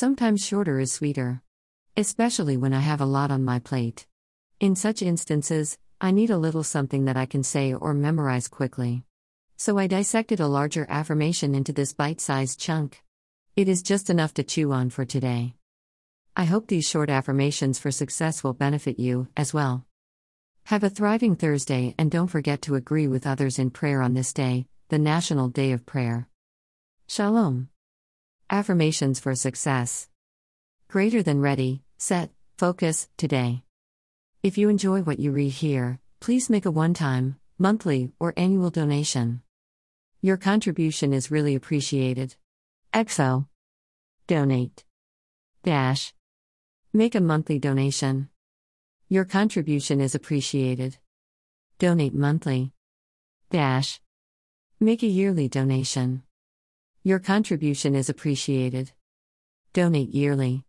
Sometimes shorter is sweeter. Especially when I have a lot on my plate. In such instances, I need a little something that I can say or memorize quickly. So I dissected a larger affirmation into this bite sized chunk. It is just enough to chew on for today. I hope these short affirmations for success will benefit you, as well. Have a thriving Thursday and don't forget to agree with others in prayer on this day, the National Day of Prayer. Shalom. Affirmations for Success. Greater than ready, set, focus, today. If you enjoy what you read here, please make a one time, monthly, or annual donation. Your contribution is really appreciated. XO. Donate. Dash. Make a monthly donation. Your contribution is appreciated. Donate monthly. Dash. Make a yearly donation. Your contribution is appreciated. Donate yearly.